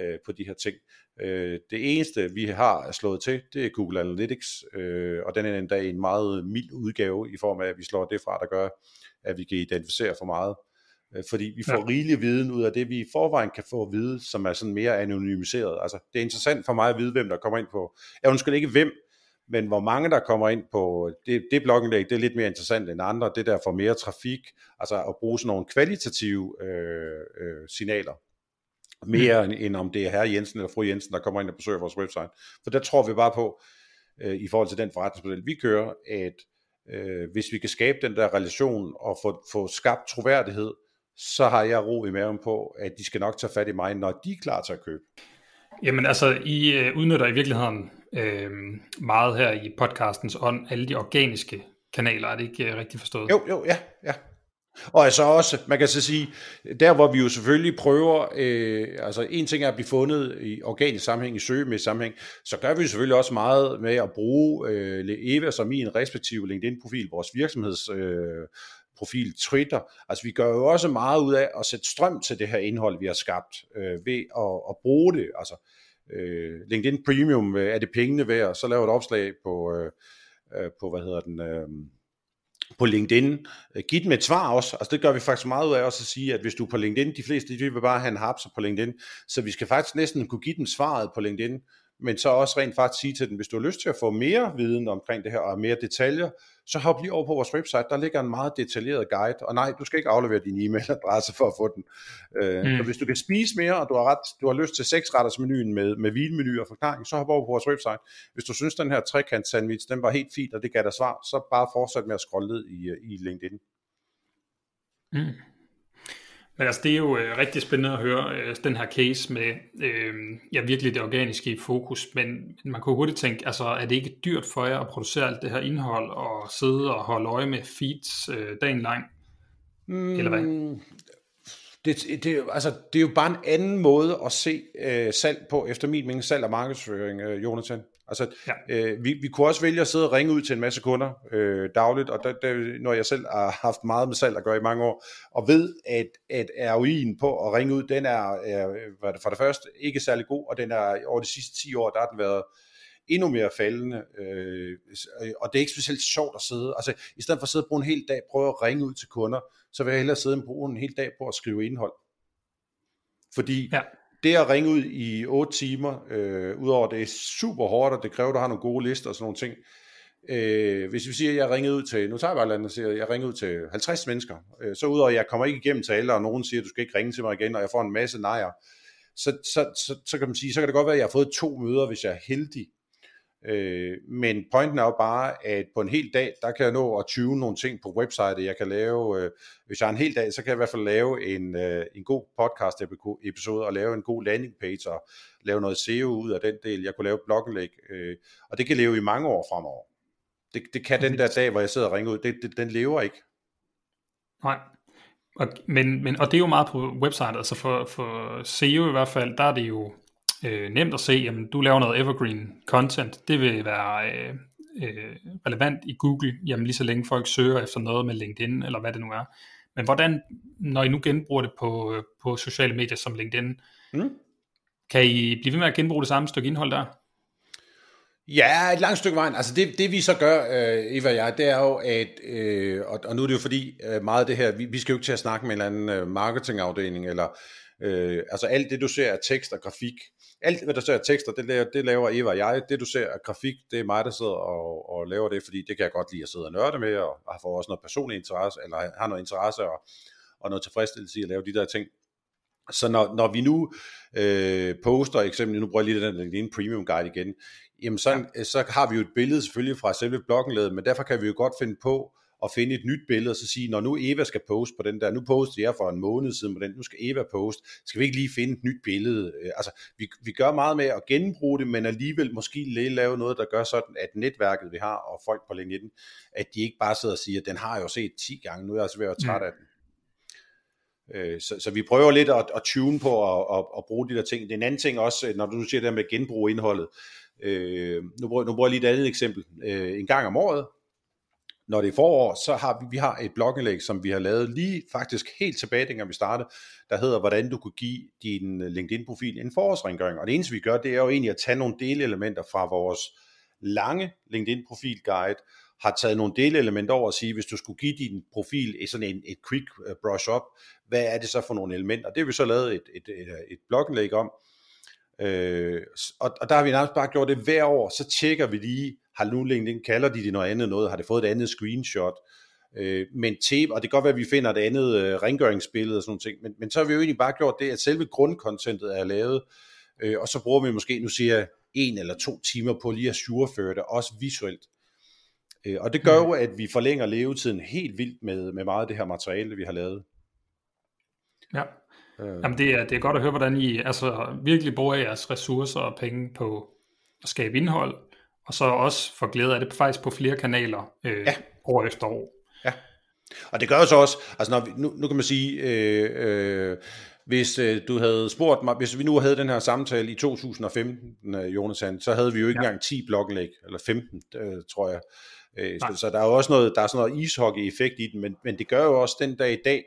øh, på de her ting. Øh, det eneste, vi har slået til, det er Google Analytics, øh, og den er endda en meget mild udgave i form af, at vi slår det fra, der gør, at vi kan identificere for meget. Øh, fordi vi får ja. rigelig viden ud af det, vi i forvejen kan få at vide, som er sådan mere anonymiseret. Altså, det er interessant for mig at vide, hvem der kommer ind på. Jeg ønsker ikke hvem, men hvor mange der kommer ind på det, det blogindlæg, det er lidt mere interessant end andre. Det der får mere trafik, altså at bruge sådan nogle kvalitative øh, øh, signaler mere mm. end om det er herre Jensen eller fru Jensen, der kommer ind og besøger vores website. For der tror vi bare på, øh, i forhold til den forretningsmodel, vi kører, at øh, hvis vi kan skabe den der relation og få, få skabt troværdighed, så har jeg ro i maven på, at de skal nok tage fat i mig, når de er klar til at købe. Jamen altså, I øh, udnytter i virkeligheden øh, meget her i podcastens ånd, alle de organiske kanaler, er det ikke øh, rigtigt forstået? Jo, jo, ja, ja. Og altså også, man kan så sige, der hvor vi jo selvfølgelig prøver, øh, altså en ting er at blive fundet i organisk sammenhæng, i med sammenhæng, så gør vi selvfølgelig også meget med at bruge øh, Eva som min respektive LinkedIn-profil, vores virksomheds øh, profil Twitter. Altså vi gør jo også meget ud af at sætte strøm til det her indhold, vi har skabt, øh, ved at, at bruge det. Altså øh, LinkedIn Premium, øh, er det pengene værd, så laver et opslag på, øh, øh, på hvad hedder den... Øh, på LinkedIn. Øh, giv dem et svar også. Altså det gør vi faktisk meget ud af også at sige, at hvis du er på LinkedIn, de fleste de vil bare have en hapser på LinkedIn, så vi skal faktisk næsten kunne give dem svaret på LinkedIn, men så også rent faktisk sige til dem, hvis du har lyst til at få mere viden omkring det her, og mere detaljer, så hop lige over på vores website, der ligger en meget detaljeret guide, og nej, du skal ikke aflevere din e-mailadresse for at få den. Øh, mm. Så hvis du kan spise mere, og du har, ret, du har lyst til seks retters menuen med, med vinmenu og forklaring, så hop over på vores website. Hvis du synes, den her trekant sandwich, den var helt fint, og det gav dig svar, så bare fortsæt med at scrolle ned i, i LinkedIn. Mm. Men altså, det er jo øh, rigtig spændende at høre øh, den her case med øh, ja, virkelig det organiske i fokus, men man kunne hurtigt tænke, altså er det ikke dyrt for jer at producere alt det her indhold og sidde og holde øje med feeds øh, dagen lang? Mm, Eller hvad? Det, det, altså, det er jo bare en anden måde at se øh, salg på, efter min mening, salg og markedsføring, øh, Jonathan. Altså, ja. øh, vi, vi kunne også vælge at sidde og ringe ud til en masse kunder øh, dagligt, og der, der, når jeg selv har haft meget med salg at gøre i mange år, og ved, at, at ROI'en på at ringe ud, den er, er for det første ikke særlig god, og den er over de sidste 10 år, der har den været endnu mere faldende, øh, og det er ikke specielt sjovt at sidde, altså i stedet for at sidde og bruge en hel dag, prøve at ringe ud til kunder, så vil jeg hellere sidde og bruge en hel dag på at skrive indhold. Fordi ja det at ringe ud i 8 timer, øh, udover det er super hårdt, og det kræver, at du har nogle gode lister og sådan nogle ting. Øh, hvis vi siger, at jeg ringede ud til, nu tager jeg bare landet siger, at jeg ringede ud til 50 mennesker, øh, så udover at jeg kommer ikke igennem til alle, og nogen siger, at du skal ikke ringe til mig igen, og jeg får en masse nejer, så, så, så, så kan man sige, så kan det godt være, at jeg har fået to møder, hvis jeg er heldig, Øh, men pointen er jo bare, at på en hel dag, der kan jeg nå at tyve nogle ting på websitet. Jeg kan lave, øh, hvis jeg har en hel dag, så kan jeg i hvert fald lave en, øh, en god podcast episode og lave en god landing page og lave noget SEO ud af den del. Jeg kunne lave blogindlæg, øh, og det kan leve i mange år fremover. Det, det kan den der dag, hvor jeg sidder og ringer ud, det, det, den lever ikke. Nej. Og, men, men, og det er jo meget på website, altså for, for SEO i hvert fald, der er det jo øh, nemt at se, jamen du laver noget evergreen content, det vil være øh, øh, relevant i Google, jamen lige så længe folk søger efter noget med LinkedIn, eller hvad det nu er. Men hvordan, når I nu genbruger det på, øh, på sociale medier som LinkedIn, mm. kan I blive ved med at genbruge det samme stykke indhold der? Ja, et langt stykke vejen. Altså det, det vi så gør, øh, Eva og jeg, det er jo, at, øh, og, og nu er det jo fordi, øh, meget af det her, vi, vi skal jo ikke til at snakke med en eller anden øh, marketingafdeling, eller øh, altså alt det du ser af tekst og grafik, alt hvad der ser af tekster, det laver, det laver Eva og jeg. Det du ser af grafik, det er mig, der sidder og, og laver det, fordi det kan jeg godt lide at sidde og nørde med, og har får også noget personlig interesse, eller har noget interesse og, og noget tilfredsstillelse i at lave de der ting. Så når, når vi nu øh, poster, eksempelvis, nu bruger jeg lige den LinkedIn Premium Guide igen, jamen så, ja. så har vi jo et billede selvfølgelig fra selve bloggen men derfor kan vi jo godt finde på at finde et nyt billede, og så sige, når nu Eva skal poste på den der, nu postede jeg for en måned siden på den, nu skal Eva poste, skal vi ikke lige finde et nyt billede? Øh, altså, vi, vi gør meget med at genbruge det, men alligevel måske lige lave noget, der gør sådan, at netværket vi har, og folk på LinkedIn, at de ikke bare sidder og siger, den har jeg jo set 10 gange, nu er jeg altså ved at være træt mm. af den. Øh, så, så vi prøver lidt at, at tune på at, at, at bruge de der ting. Det er en anden ting også, når du siger det med at genbruge indholdet. Øh, nu, bruger, nu bruger jeg lige et andet eksempel. Øh, en gang om året, når det er forår, så har vi, vi har et blogindlæg, som vi har lavet lige faktisk helt tilbage, dengang vi startede, der hedder, hvordan du kunne give din LinkedIn-profil en forårsrengøring. Og det eneste, vi gør, det er jo egentlig at tage nogle delelementer fra vores lange LinkedIn-profil-guide, har taget nogle delelementer over og sige, hvis du skulle give din profil et, sådan en, et quick øh, brush up, hvad er det så for nogle elementer? Det har vi så lavet et, et, et, et blogindlæg om, øh, og, og der har vi nærmest bare gjort det hver år, så tjekker vi lige, har nu LinkedIn, kalder de det noget andet noget, har det fået et andet screenshot, øh, men tape, og det kan godt være, at vi finder et andet øh, rengøringsbillede og sådan noget, men, men så har vi jo egentlig bare gjort det, at selve grundkontentet er lavet, øh, og så bruger vi måske, nu siger jeg, en eller to timer på lige at sureføre det, også visuelt. Øh, og det gør jo, at vi forlænger levetiden helt vildt med, med meget af det her materiale, vi har lavet. Ja, øh. Jamen det, er, det er godt at høre, hvordan I altså, virkelig bruger jeres ressourcer og penge på at skabe indhold, og så også få glæde af det faktisk på flere kanaler øh, ja. år efter år. Ja, og det gør jo så også, altså når vi, nu, nu kan man sige, øh, øh, hvis øh, du havde spurgt mig, hvis vi nu havde den her samtale i 2015, øh, Jonathan, så havde vi jo ikke ja. engang 10 blogindlæg, eller 15, øh, tror jeg. Øh, så, så der er jo også noget, der er sådan noget ishockey-effekt i den, men, men det gør jo også den dag i dag,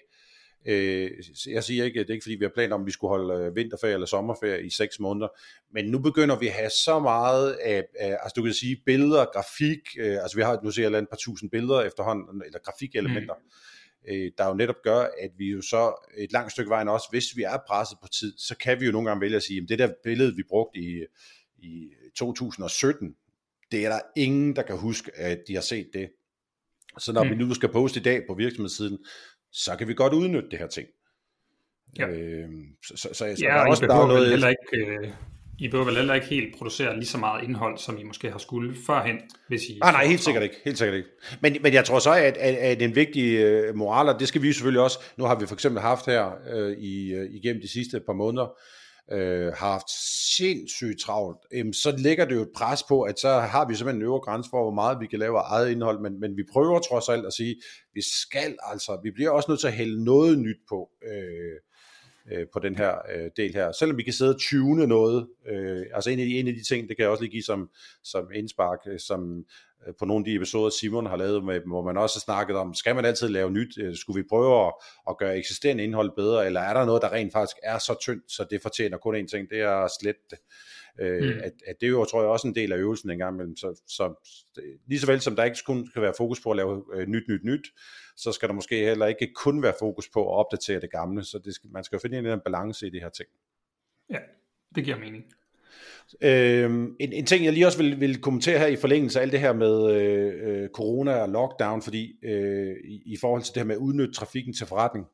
øh, jeg siger ikke, det er ikke fordi vi har planer om, at vi skulle holde øh, vinterferie eller sommerferie i seks måneder, men nu begynder vi at have så meget af, af altså du kan sige billeder, grafik, øh, altså vi har, nu ser jeg et par tusind billeder efterhånden, eller grafikelementer, mm. øh, der jo netop gør, at vi jo så et langt stykke vejen også, hvis vi er presset på tid, så kan vi jo nogle gange vælge at sige, at det der billede, vi brugte i, i 2017, det er der ingen, der kan huske, at de har set det. Så når mm. vi nu skal poste i dag på virksomhedssiden, så kan vi godt udnytte det her ting. Ja. Øh, så, så, så, så ja, der er også der er noget... Heller ikke, øh, I behøver vel heller ikke helt producere lige så meget indhold, som I måske har skulle førhen, hvis I... Ah, nej, helt sikkert ikke. Helt sikkert ikke. Men, men jeg tror så, at, at, at en vigtig øh, moral, og det skal vi selvfølgelig også... Nu har vi for eksempel haft her øh, i, øh, igennem de sidste par måneder, øh, Øh, har haft sindssygt travlt, øh, så ligger det jo et pres på, at så har vi simpelthen en øvre grænse for, hvor meget vi kan lave af eget indhold, men, men vi prøver trods alt at sige, vi skal altså, vi bliver også nødt til at hælde noget nyt på, øh, øh, på den her øh, del her. Selvom vi kan sidde og tune noget, øh, altså en af, de, en af de ting, det kan jeg også lige give som, som indspark, øh, som Øh, på nogle af de episoder, Simon har lavet med hvor man også har snakket om, skal man altid lave nyt? Øh, skulle vi prøve at, at gøre eksisterende indhold bedre, eller er der noget, der rent faktisk er så tyndt, så det fortjener kun én ting, det er at slette det. Øh, mm. at, at det er jo, tror jeg, også en del af øvelsen en gang imellem. Så, så lige så vel som der ikke kun skal være fokus på at lave øh, nyt, nyt, nyt, så skal der måske heller ikke kun være fokus på at opdatere det gamle. Så det skal, man skal jo finde en, en balance i de her ting. Ja, det giver mening. Øhm, en, en ting, jeg lige også vil, vil kommentere her i forlængelse af alt det her med øh, øh, corona og lockdown, fordi øh, i, i forhold til det her med at udnytte trafikken til forretning.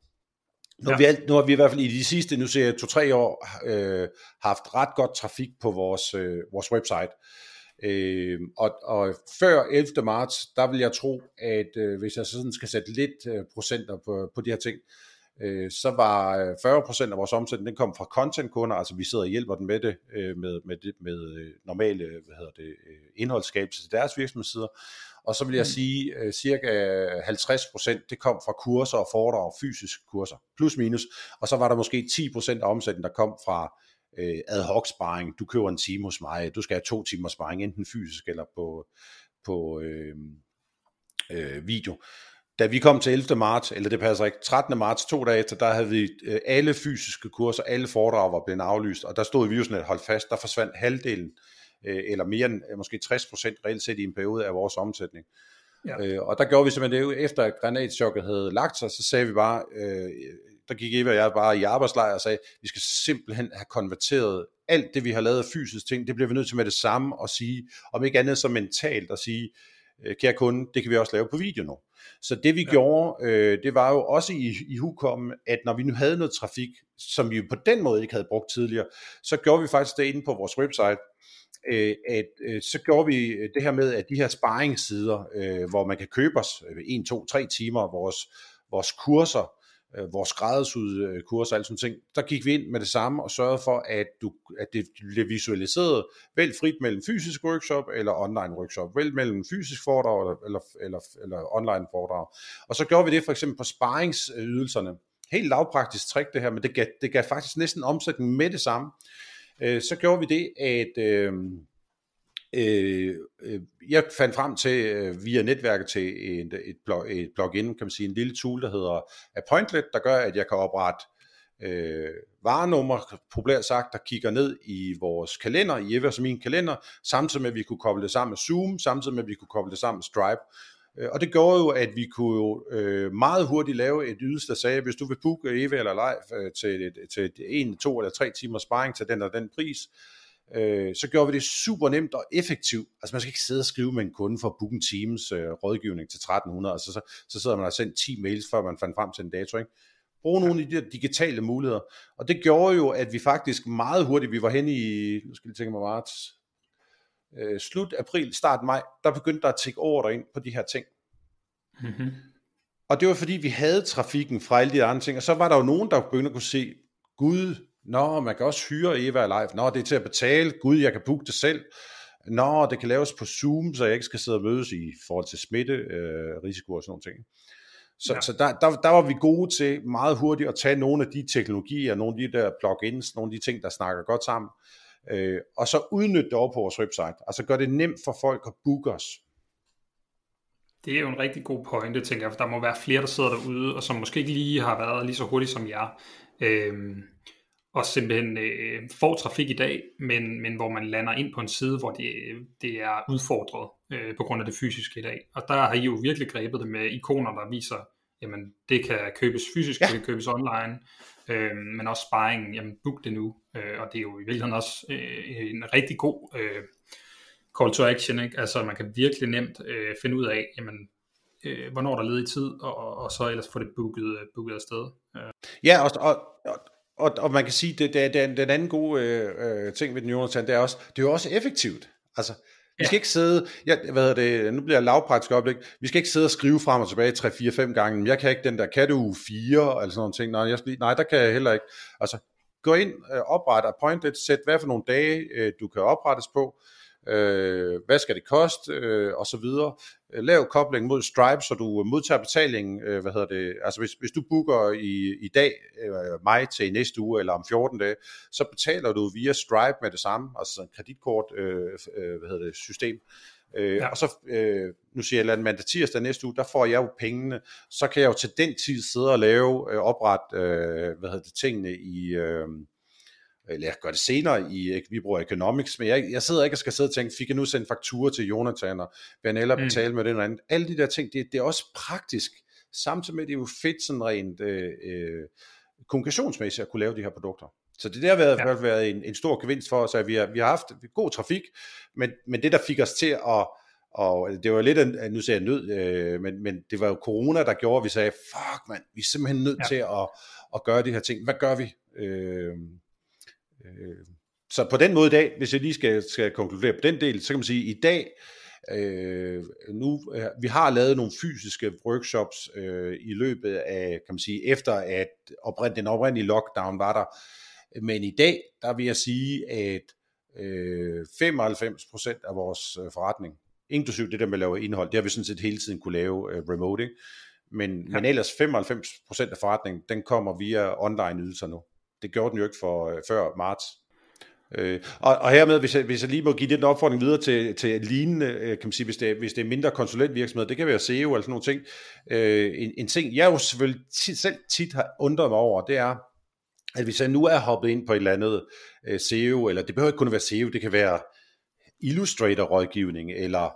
Nu, ja. har vi nu har vi i hvert fald i de sidste, nu ser jeg to-tre år, øh, haft ret godt trafik på vores, øh, vores website. Øh, og, og før 11. marts, der vil jeg tro, at øh, hvis jeg sådan skal sætte lidt øh, procenter på, på de her ting, øh, så var 40% øh, af vores omsætning, den kom fra content-kunder, altså vi sidder og hjælper dem med det, øh, med, med, det, med øh, normale hvad hedder det, indholdsskabelse til deres virksomhedssider, og så vil jeg mm. sige, at cirka 50% det kom fra kurser og foredrag og fysiske kurser, plus minus, og så var der måske 10% af omsætningen, der kom fra ad hoc sparring. Du køber en time hos mig, du skal have to timer sparring, enten fysisk eller på, på øh, øh, video da vi kom til 11. marts, eller det passer ikke, 13. marts, to dage efter, der havde vi øh, alle fysiske kurser, alle foredrag var blevet aflyst, og der stod vi jo sådan et hold fast, der forsvandt halvdelen, øh, eller mere end øh, måske 60 procent reelt set i en periode af vores omsætning. Ja. Øh, og der gjorde vi simpelthen det, efter at granatchokket havde lagt sig, så sagde vi bare, øh, der gik Eva og jeg bare i arbejdslejr og sagde, vi skal simpelthen have konverteret alt det, vi har lavet af fysisk ting, det bliver vi nødt til med det samme at sige, om ikke andet så mentalt at sige, øh, kære kunde, det kan vi også lave på video nu. Så det vi ja. gjorde, øh, det var jo også i, i hukommen, at når vi nu havde noget trafik, som vi på den måde ikke havde brugt tidligere, så gjorde vi faktisk det inde på vores website, øh, at øh, så gjorde vi øh, det her med, at de her sparingssider, øh, hvor man kan købe os øh, 1, 2, 3 timer, vores, vores kurser, øh, vores skræddersyde øh, kurser og alle sådan ting, der gik vi ind med det samme og sørgede for, at, du, at det blev visualiseret vel frit mellem fysisk workshop eller online workshop, vel mellem fysisk foredrag eller, eller, eller online foredrag. Og så gjorde vi det for eksempel på sparingsydelserne. Helt lavpraktisk trick det her, men det gav, det gav faktisk næsten omsætning med det samme. Øh, så gjorde vi det, at... Øh, øh, Øh, jeg fandt frem til øh, via netværket til et, et, blog, et plugin, kan man sige, en lille tool, der hedder Appointlet, der gør, at jeg kan oprette øh, varenummer, populært sagt, der kigger ned i vores kalender, i Evers og min kalender, samtidig med, at vi kunne koble det sammen med Zoom, samtidig med, at vi kunne koble det sammen med Stripe. Øh, og det gjorde jo, at vi kunne jo øh, meget hurtigt lave et ydelse, der sagde, hvis du vil booke Eva eller live øh, til, et, til et, en, to eller tre timer sparring til den og den pris, øh, så gjorde vi det super nemt og effektivt. Altså man skal ikke sidde og skrive med en kunde for at booke en times øh, rådgivning til 1300, altså så, så sidder man og sendt 10 mails, før man fandt frem til en dato. Ikke? Brug nogle af de der digitale muligheder. Og det gjorde jo, at vi faktisk meget hurtigt, vi var hen i, nu skal jeg tænke mig marts, øh, slut april, start maj, der begyndte der at tække ordre ind på de her ting. Mm-hmm. Og det var fordi, vi havde trafikken fra alle de andre ting, og så var der jo nogen, der begyndte at kunne se, gud, nå, man kan også hyre Eva Live, nå, det er til at betale, gud, jeg kan booke det selv, nå, det kan laves på Zoom, så jeg ikke skal sidde og mødes i forhold til smitte, øh, risiko og sådan nogle ting. Så, ja. så der, der, der var vi gode til meget hurtigt at tage nogle af de teknologier, nogle af de der plugins, nogle af de ting, der snakker godt sammen, øh, og så udnytte det over på vores website. Altså gør det nemt for folk at booke os. Det er jo en rigtig god pointe, tænker jeg, for der må være flere, der sidder derude, og som måske ikke lige har været lige så hurtigt som jer, øh, og simpelthen øh, får trafik i dag, men, men hvor man lander ind på en side, hvor det, det er udfordret øh, på grund af det fysiske i dag. Og der har I jo virkelig grebet det med ikoner, der viser, jamen det kan købes fysisk, ja. det kan købes online, øh, men også sparring, jamen book det nu. Øh, og det er jo i virkeligheden også øh, en rigtig god øh, call to action, ikke? altså man kan virkelig nemt øh, finde ud af, jamen øh, hvornår der er ledig tid, og, og så ellers få det booket, øh, booket afsted. Øh. Ja, og, og, og, og man kan sige, det, det, det, den anden gode øh, øh, ting ved den Jonathan, det er også, det er jo også effektivt. Altså, vi skal ikke sidde, ja, hvad hedder det, nu bliver jeg lavpraktisk oplæg, vi skal ikke sidde og skrive frem og tilbage 3-4-5 gange, men jeg kan ikke den der, kan du 4, eller sådan nogle ting, nej, jeg nej, der kan jeg heller ikke. Altså, gå ind, øh, opret appointed, sæt hvad for nogle dage, øh, du kan oprettes på, øh, hvad skal det koste, øh, og så videre. Øh, lav kobling mod Stripe, så du modtager betalingen, øh, hvad hedder det, altså hvis, hvis du booker i, i dag, øh, mig til næste uge, eller om 14 dage, så betaler du via Stripe med det samme, altså en kreditkort, øh, øh, hvad hedder det, system, Øh, ja. Og så, øh, nu siger jeg, at mandag tirsdag næste uge, der får jeg jo pengene, så kan jeg jo til den tid sidde og lave, øh, opret, øh, hvad hedder det, tingene i, øh, eller jeg gør det senere i, vi bruger economics, men jeg, jeg sidder ikke og skal sidde og tænke, fik jeg nu sendt faktura til Jonathan, og jeg mm. betale med det eller andet. Alle de der ting, det, det er også praktisk, samtidig med, det er jo fedt sådan rent øh, øh, kommunikationsmæssigt at kunne lave de her produkter. Så det der har været, ja. været en, en stor gevinst for os, at vi har, vi har haft god trafik, men, men det der fik os til at, og det var lidt, en, nu siger jeg nød, øh, men, men det var jo corona, der gjorde, at vi sagde, fuck mand, vi er simpelthen nødt ja. til at, at gøre de her ting. Hvad gør vi? Øh, så på den måde i dag, hvis jeg lige skal, skal konkludere på den del, så kan man sige, at i dag, øh, nu, øh, vi har lavet nogle fysiske workshops øh, i løbet af, kan man sige, efter at oprind, den oprindelige lockdown var der, men i dag, der vil jeg sige, at øh, 95% af vores øh, forretning, inklusiv det der med at lave indhold, det har vi sådan set hele tiden kunne lave øh, remote, ikke? Men, ja. men ellers 95% af forretningen, den kommer via online ydelser nu. Det gjorde den jo ikke for øh, før marts. Øh, og, og hermed, hvis jeg, hvis jeg lige må give den opfordring videre til, til lignende, øh, kan man sige, hvis det, hvis det er mindre konsulentvirksomhed, det kan være SEO eller sådan nogle ting. Øh, en, en ting, jeg jo selvfølgelig tit, selv tit har undret mig over, det er, at hvis jeg nu er hoppet ind på et eller andet øh, SEO, eller det behøver ikke kun at være SEO, det kan være Illustrator-rådgivning, eller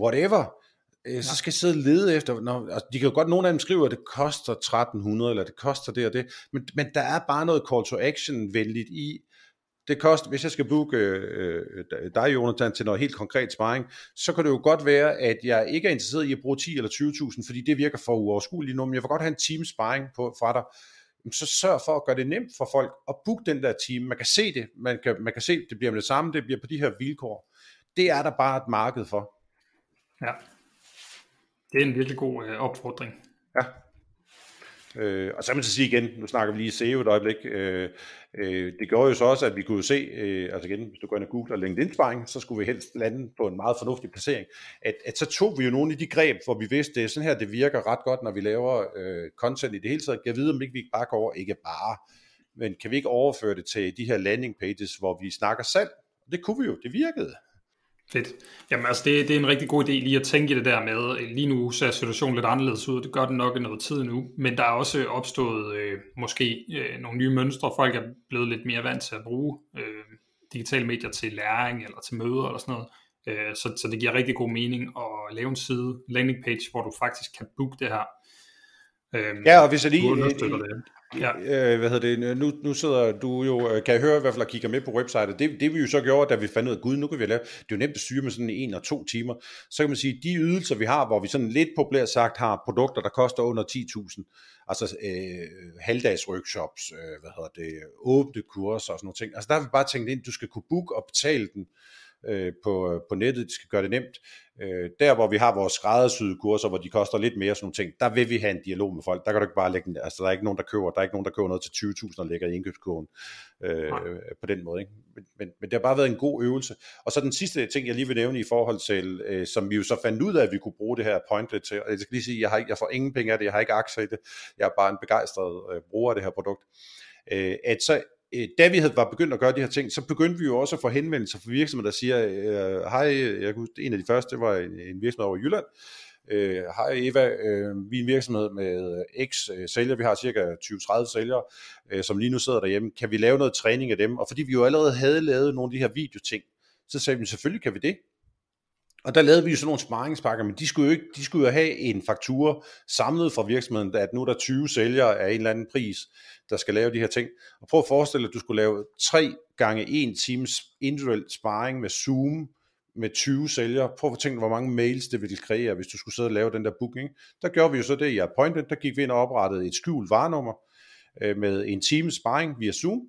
whatever, øh, så skal jeg sidde og lede efter, når, altså, de kan jo godt, nogle af dem skriver, at det koster 1300, eller det koster det og det, men, men der er bare noget call to action venligt i, det koster, hvis jeg skal booke øh, dig, Jonathan, til noget helt konkret sparring, så kan det jo godt være, at jeg ikke er interesseret i at bruge 10 eller 20.000, fordi det virker for uoverskueligt nu, men jeg vil godt have en team sparring på, fra dig, så sørg for at gøre det nemt for folk at booke den der team. Man kan se det, man kan, man kan se, det bliver med det samme, det bliver på de her vilkår. Det er der bare et marked for. Ja, det er en virkelig god øh, opfordring. Ja. Øh, og så vil jeg sige igen, nu snakker vi lige SEO et øjeblik, øh, øh, det gjorde jo så også, at vi kunne se, øh, altså igen, hvis du går ind og googler LinkedIn-sparring, så skulle vi helst lande på en meget fornuftig placering, at, at så tog vi jo nogle af de greb, hvor vi vidste, det er sådan her, det virker ret godt, når vi laver øh, content i det hele taget. Jeg ved, om ikke vi bare går over, ikke bare, men kan vi ikke overføre det til de her landing pages, hvor vi snakker salg? Det kunne vi jo, det virkede. Fedt. Jamen altså, det, det er en rigtig god idé lige at tænke det der med, lige nu ser situationen lidt anderledes ud, det gør den nok i noget tid nu, men der er også opstået øh, måske øh, nogle nye mønstre, folk er blevet lidt mere vant til at bruge øh, digitale medier til læring eller til møder eller sådan noget, øh, så, så det giver rigtig god mening at lave en side, landing page, hvor du faktisk kan booke det her. Øh, ja, og hvis jeg lige... Det. Ja. Øh, hvad hedder det? Nu, nu sidder du jo, øh, kan jeg høre i hvert fald, og kigger med på websitet. Det, det vi jo så gjorde, da vi fandt ud af, gud, nu kan vi lave, det er jo nemt at styre med sådan en og to timer. Så kan man sige, de ydelser, vi har, hvor vi sådan lidt populært sagt har produkter, der koster under 10.000, altså øh, halvdags workshops, øh, hvad hedder det, åbne kurser og sådan noget ting. Altså der har vi bare tænkt ind, du skal kunne booke og betale den øh, på, på nettet, de skal gøre det nemt. Øh, der hvor vi har vores skræddersyde kurser, hvor de koster lidt mere sådan nogle ting, der vil vi have en dialog med folk. Der kan du ikke bare lægge, altså der er ikke nogen, der køber, der er ikke nogen, der køber noget til 20.000 og lægger i indkøbskurven øh, på den måde. Ikke? Men, men, men det har bare været en god øvelse. Og så den sidste ting, jeg lige vil nævne i forhold til, øh, som vi jo så fandt ud af, at vi kunne bruge det her pointlet til, og jeg skal lige sige, jeg, har jeg får ingen penge af det, jeg har ikke aktier i det, jeg er bare en begejstret øh, bruger af det her produkt, øh, at så øh, da vi havde, var begyndt at gøre de her ting, så begyndte vi jo også at få henvendelser fra virksomheder, der siger, øh, hej, jeg kunne, en af de første, var en, en virksomhed over i Jylland, øh, hej Eva, øh, vi er en virksomhed med øh, X øh, sælgere, vi har cirka 20-30 sælgere, øh, som lige nu sidder derhjemme, kan vi lave noget træning af dem? Og fordi vi jo allerede havde lavet nogle af de her videoting, så sagde vi, selvfølgelig kan vi det. Og der lavede vi jo sådan nogle sparringspakker, men de skulle jo, ikke, de skulle jo have en faktura samlet fra virksomheden, at nu er der 20 sælgere af en eller anden pris, der skal lave de her ting. Og prøv at forestille dig, at du skulle lave 3 gange 1 times individuel sparring med Zoom, med 20 sælgere. Prøv at tænke, hvor mange mails det ville kreere, hvis du skulle sidde og lave den der booking. Der gjorde vi jo så det i Appointment, der gik vi ind og oprettede et skjult varenummer øh, med en times sparring via Zoom,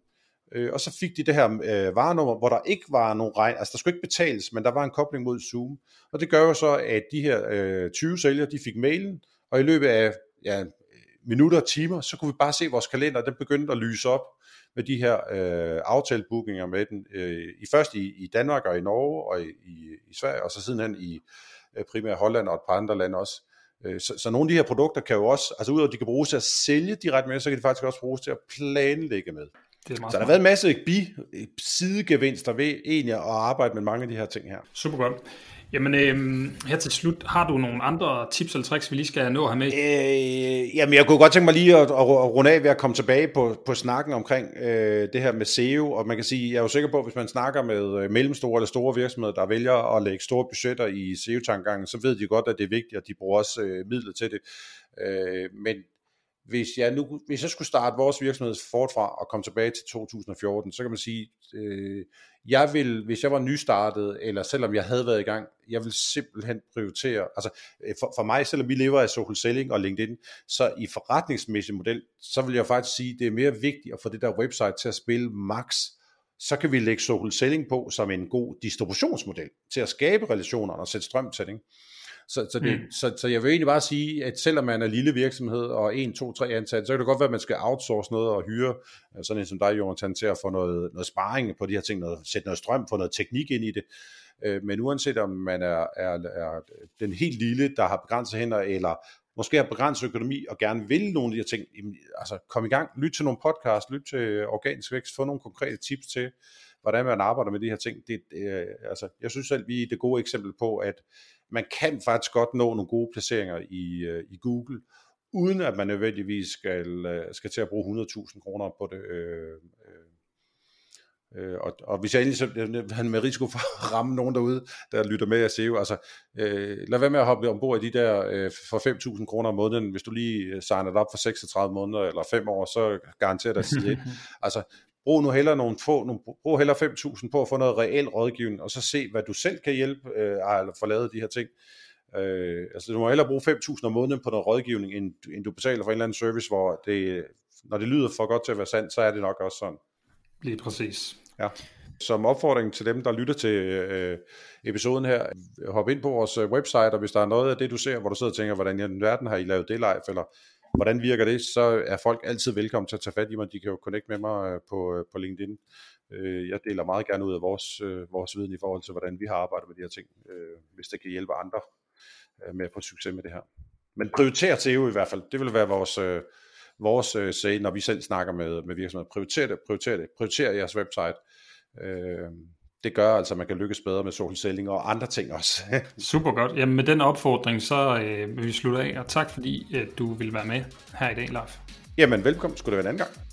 øh, og så fik de det her øh, varenummer, hvor der ikke var nogen regn, altså der skulle ikke betales, men der var en kobling mod Zoom. Og det gør jo så, at de her øh, 20 sælgere, de fik mailen, og i løbet af ja, minutter og timer, så kunne vi bare se vores kalender, den begyndte at lyse op med de her øh, aftalebookinger med den, øh, i først i, i Danmark og i Norge og i, i, i Sverige, og så sidenhen i øh, primært Holland og et par andre lande også. Øh, så, så nogle af de her produkter kan jo også, altså udover at de kan bruges til at sælge direkte med, så kan de faktisk også bruges til at planlægge med. Det er så der har været en masse bi sidegevinster ved egentlig at arbejde med mange af de her ting her. Super godt. Jamen, øh, her til slut, har du nogle andre tips eller tricks, vi lige skal nå have med? Øh, jamen, jeg kunne godt tænke mig lige at, at, at runde af ved at komme tilbage på, på snakken omkring øh, det her med SEO, og man kan sige, jeg er jo sikker på, at hvis man snakker med øh, mellemstore eller store virksomheder, der vælger at lægge store budgetter i SEO-tankegangen, så ved de godt, at det er vigtigt, at de bruger også øh, midler til det. Øh, men hvis jeg, nu, hvis jeg skulle starte vores virksomhed forfra og komme tilbage til 2014, så kan man sige, øh, jeg vil, hvis jeg var nystartet, eller selvom jeg havde været i gang, jeg vil simpelthen prioritere, altså øh, for, for mig, selvom vi lever af social selling og LinkedIn, så i forretningsmæssig model, så vil jeg faktisk sige, det er mere vigtigt at få det der website til at spille max, så kan vi lægge social selling på som en god distributionsmodel til at skabe relationer og sætte strøm til det. Så, så, det, mm. så, så jeg vil egentlig bare sige, at selvom man er lille virksomhed og 1, 2, 3 ansatte, så kan det godt være, at man skal outsource noget og hyre øh, sådan en som dig, Jonathan, til at få noget, noget sparring på de her ting, noget, sætte noget strøm, få noget teknik ind i det. Øh, men uanset om man er, er, er den helt lille, der har begrænset hænder, eller måske har begrænset økonomi og gerne vil nogle af de her ting, altså kom i gang, lyt til nogle podcast, lyt til organisk vækst, få nogle konkrete tips til, hvordan man arbejder med de her ting. Det, øh, altså, jeg synes selv, vi er det gode eksempel på, at man kan faktisk godt nå nogle gode placeringer i, øh, i Google, uden at man nødvendigvis skal, øh, skal til at bruge 100.000 kroner på det. Øh, øh, og, og hvis jeg egentlig han med risiko for at ramme nogen derude, der lytter med at SEO, altså øh, lad være med at hoppe ombord i de der øh, for 5.000 kroner om måneden, hvis du lige øh, signer op for 36 måneder eller 5 år, så garanterer dig side *laughs* Altså brug nu heller nogle få, nogle, brug heller 5.000 på at få noget reel rådgivning, og så se, hvad du selv kan hjælpe, øh, eller få lavet de her ting. Øh, altså du må hellere bruge 5.000 om måneden på noget rådgivning, end, end du betaler for en eller anden service, hvor det, når det lyder for godt til at være sandt, så er det nok også sådan. Lige præcis. Ja. Som opfordring til dem, der lytter til øh, episoden her, hop ind på vores øh, website, og hvis der er noget af det, du ser, hvor du sidder og tænker, hvordan i verden har I lavet det live, eller Hvordan virker det? Så er folk altid velkommen til at tage fat i mig. De kan jo connect med mig øh, på, øh, på LinkedIn. Øh, jeg deler meget gerne ud af vores, vores viden i forhold til, hvordan vi har arbejdet med de her ting, hvis det kan hjælpe andre med at få succes med det her. Men prioriter SEO i hvert fald. Det vil være vores, vores say, når vi selv snakker med, med virksomheder. Prioriter det, prioriter det. Prioriter jeres website det gør altså, at man kan lykkes bedre med social selling og andre ting også. *laughs* Super godt. Jamen med den opfordring, så øh, vil vi slutte af, og tak fordi at du vil være med her i dag, Leif. Jamen velkommen, skulle det være en anden gang.